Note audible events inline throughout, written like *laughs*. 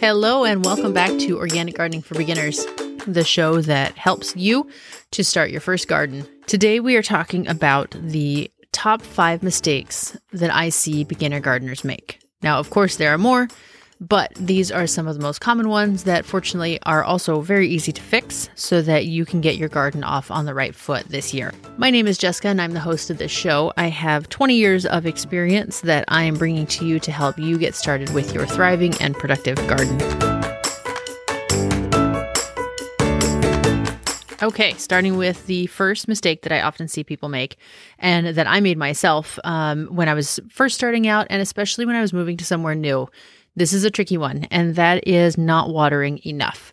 Hello, and welcome back to Organic Gardening for Beginners, the show that helps you to start your first garden. Today, we are talking about the top five mistakes that I see beginner gardeners make. Now, of course, there are more, but these are some of the most common ones that fortunately are also very easy to fix so that you can get your garden off on the right foot this year. My name is Jessica and I'm the host of this show. I have 20 years of experience that I am bringing to you to help you get started with your thriving and productive garden. Okay, starting with the first mistake that I often see people make and that I made myself um, when I was first starting out, and especially when I was moving to somewhere new. This is a tricky one, and that is not watering enough.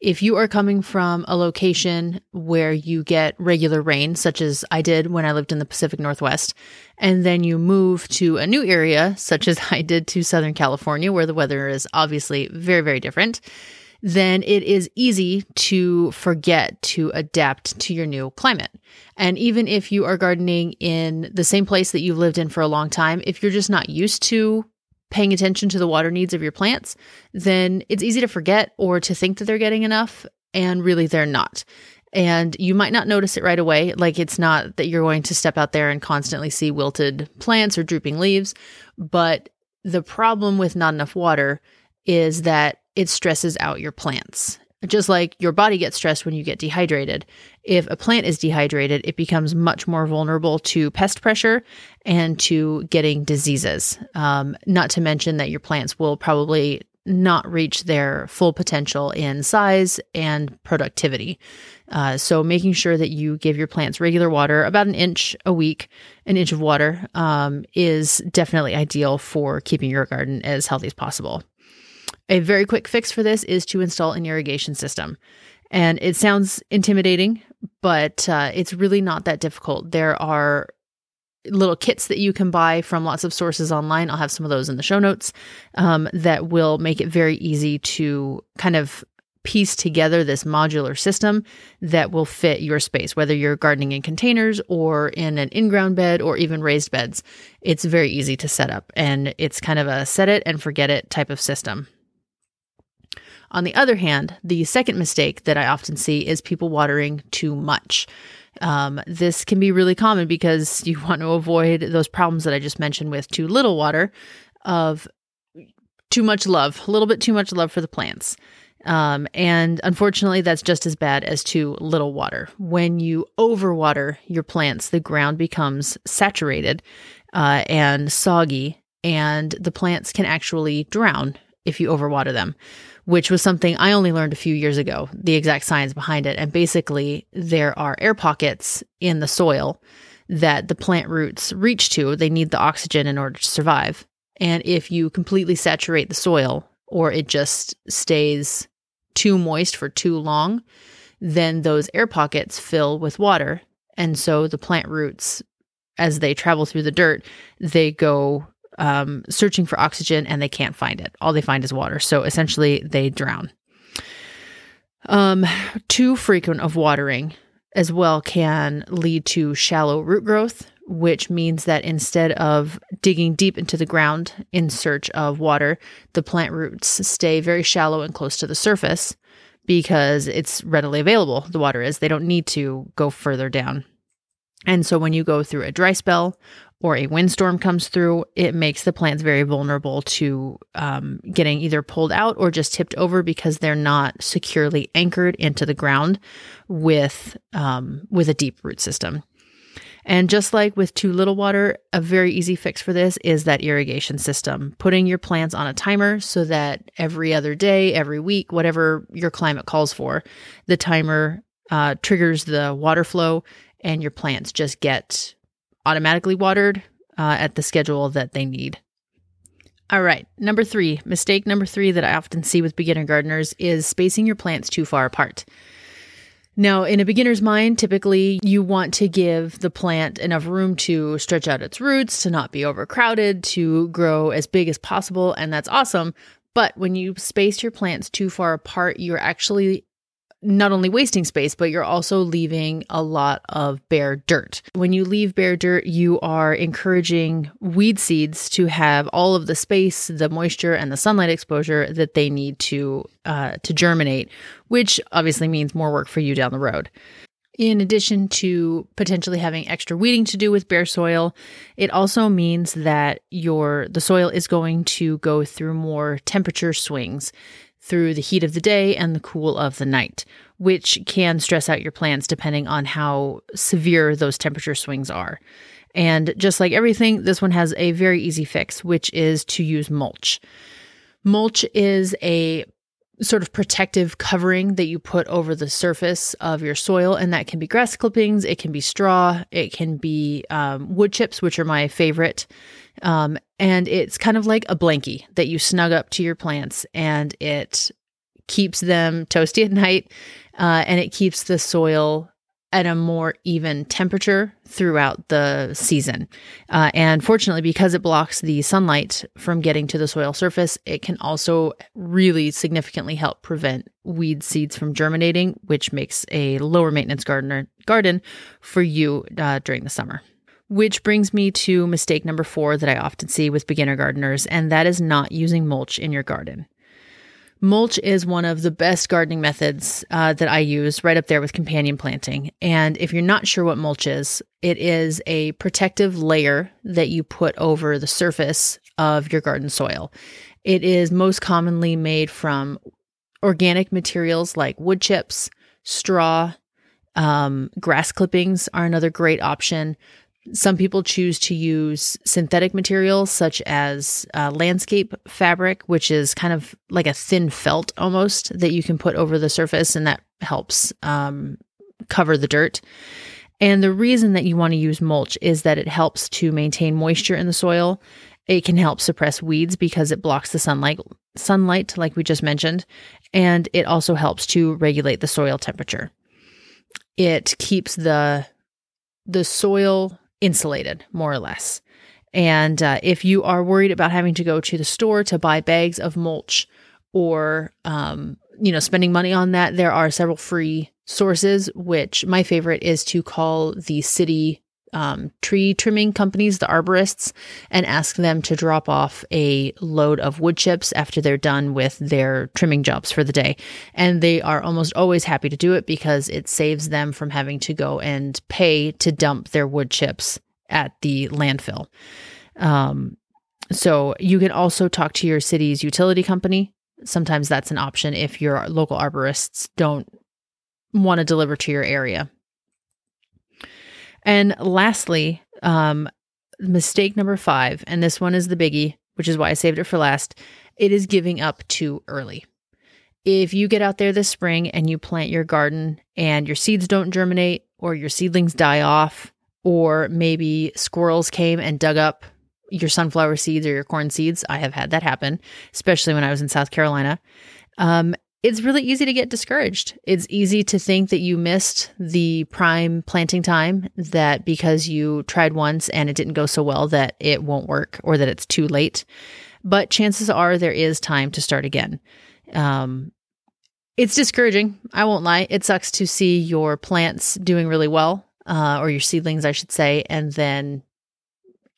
If you are coming from a location where you get regular rain, such as I did when I lived in the Pacific Northwest, and then you move to a new area, such as *laughs* I did to Southern California, where the weather is obviously very, very different, then it is easy to forget to adapt to your new climate. And even if you are gardening in the same place that you've lived in for a long time, if you're just not used to paying attention to the water needs of your plants, then it's easy to forget or to think that they're getting enough, and really they're not. And you might not notice it right away. Like it's not that you're going to step out there and constantly see wilted plants or drooping leaves. But the problem with not enough water is that it stresses out your plants. Just like your body gets stressed when you get dehydrated. If a plant is dehydrated, it becomes much more vulnerable to pest pressure and to getting diseases. Um, not to mention that your plants will probably not reach their full potential in size and productivity. Uh, so, making sure that you give your plants regular water, about an inch a week, an inch of water, um, is definitely ideal for keeping your garden as healthy as possible. A very quick fix for this is to install an irrigation system. And it sounds intimidating, but uh, it's really not that difficult. There are little kits that you can buy from lots of sources online. I'll have some of those in the show notes um, that will make it very easy to kind of piece together this modular system that will fit your space, whether you're gardening in containers or in an in ground bed or even raised beds. It's very easy to set up and it's kind of a set it and forget it type of system. On the other hand, the second mistake that I often see is people watering too much. Um, this can be really common because *laughs* you want to avoid those problems that I just mentioned with too little water, of too much love, a little bit too much love for the plants. Um, and unfortunately, that's just as bad as too little water. When you overwater your plants, the ground becomes saturated uh, and soggy, and the plants can actually drown if you overwater them which was something I only learned a few years ago, the exact science behind it. And basically, there are air pockets in the soil that the plant roots reach to. They need the oxygen in order to survive. And if you completely saturate the soil or it just stays too moist for too long, then those air pockets fill with water. And so the plant roots, as they travel through the dirt, they go um, searching for oxygen and they can't find it. All they find is water. So essentially, they drown. Um, too frequent of watering as well can lead to shallow root growth, which means that instead of digging deep into the ground in search of water, the plant roots stay very shallow and close to the surface because it's readily available. The water is. They don't need to go further down. And so when you go through a dry spell or a windstorm comes through, it makes the plants very vulnerable to um, getting either pulled out or just tipped over because they're not securely anchored into the ground with um, with a deep root system. And just like with too little water, a very easy fix for this is that irrigation system. Putting your plants on a timer so that every other day, every week, whatever your climate calls for, the timer uh, triggers the water flow and your plants just get automatically watered uh, at the schedule that they need. All right, number three, mistake number three that I often see with beginner gardeners is spacing your plants too far apart. Now, in a beginner's mind, typically you want to give the plant enough room to stretch out its roots, to not be overcrowded, to grow as big as possible, and that's awesome. But when you space your plants too far apart, you're actually not only wasting space, but you're also leaving a lot of bare dirt. When you leave bare dirt, you are encouraging weed seeds to have all of the space, the moisture, and the sunlight exposure that they need to uh, to germinate, which obviously means more work for you down the road. In addition to potentially having extra weeding to do with bare soil, it also means that your the soil is going to go through more temperature swings through the heat of the day and the cool of the night, which can stress out your plants depending on how severe those temperature swings are. And just like everything, this one has a very easy fix, which is to use mulch. Mulch is a sort of protective covering that you put over the surface of your soil, and that can be grass clippings, it can be straw, it can be um, wood chips, which are my favorite. Um, and it's kind of like a blankie that you snug up to your plants and it keeps them toasty at *laughs* night uh, and it keeps the soil at a more even temperature throughout the season. Uh, and fortunately, because it blocks the sunlight from getting to the soil surface, it can also really significantly help prevent weed seeds from germinating, which makes a lower maintenance gardener garden for you uh, during the summer. Which brings me to mistake number four that I often see with beginner gardeners, and that is not using mulch in your garden. Mulch is one of the best gardening methods uh, that I use, right up there with companion planting. And if you're not sure what mulch is, it is a protective layer that you put over the surface of your garden soil. It is most commonly made from organic materials like wood chips, straw, um, grass clippings are another great option. Some people choose to use synthetic materials such as uh, landscape fabric, which is kind of like a thin felt almost that you can put over the surface, and that helps um, cover the dirt. And the reason that you want to use mulch is that it helps to maintain moisture in the soil. It can help suppress weeds because it blocks the sunlight, sunlight like we just mentioned, and it also helps to regulate the soil temperature. It keeps the the soil insulated, more or less. And uh, if you are worried about having to go to the store to buy bags of mulch or, um, you know, spending money on that, there are several free sources, which my favorite is to call the city um, tree trimming companies, the arborists, and ask them to drop off a load of wood chips after they're done with their trimming jobs for the day. And they are almost always happy to do it because it saves them from having to go and pay to dump their wood chips at the landfill. Um, so you can also talk to your city's utility company. Sometimes that's an option if your local arborists don't want to deliver to your area. And lastly, um, mistake number five, and this one is the biggie, which is why I saved it for last. It is giving up too early. If you get out there this spring and you plant your garden and your seeds don't germinate, or your seedlings die off, or maybe squirrels came and dug up your sunflower seeds or your corn seeds, I have had that happen, especially when I was in South Carolina. Um, it's really easy to get discouraged. It's easy to think that you missed the prime planting time, that because you tried once and it didn't go so well, that it won't work or that it's too late. But chances are there is time to start again. Um, it's discouraging. I won't lie. It sucks to see your plants doing really well, uh, or your seedlings, I should say, and then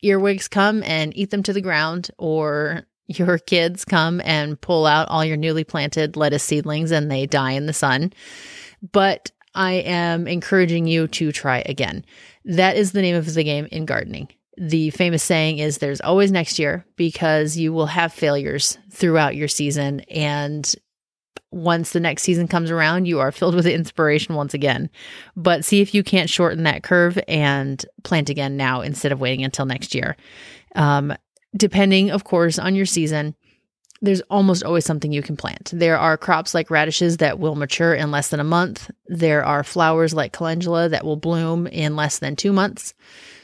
earwigs come and eat them to the ground, or your kids come and pull out all your newly planted lettuce seedlings and they die in the sun. But I am encouraging you to try again. That is the name of the game in gardening. The famous saying is there's always next year because you will have failures throughout your season. And once the next season comes around, you are filled with inspiration once again. But see if you can't shorten that curve and plant again now instead of waiting until next year. Um, depending, of course, on your season, there's almost always something you can plant. There are crops like radishes that will mature in less than a month. There are flowers like calendula that will bloom in less than two months.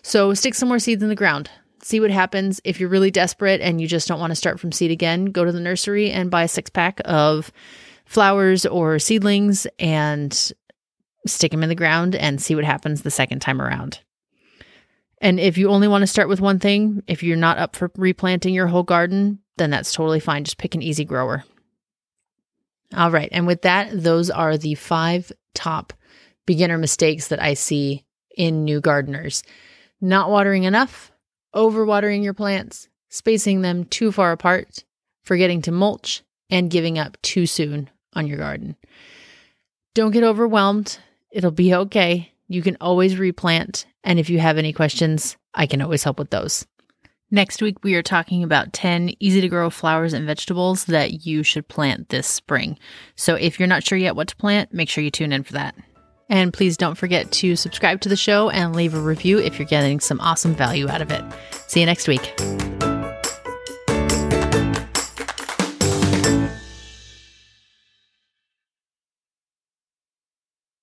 So stick some more seeds in the ground. See what happens. If you're really desperate and you just don't want to start from seed again, go to the nursery and buy a six pack of flowers or seedlings and stick them in the ground and see what happens the second time around. And if you only want to start with one thing, if you're not up for replanting your whole garden, then that's totally fine. Just pick an easy grower. All right. And with that, those are the five top beginner mistakes that I see in new gardeners not watering enough, overwatering your plants, spacing them too far apart, forgetting to mulch, and giving up too soon on your garden. Don't get overwhelmed. It'll be okay. You can always replant. And if you have any questions, I can always help with those. Next week, we are talking about 10 easy to grow flowers and vegetables that you should plant this spring. So if you're not sure yet what to plant, make sure you tune in for that. And please don't forget to subscribe to the show and leave a review if you're getting some awesome value out of it. See you next week.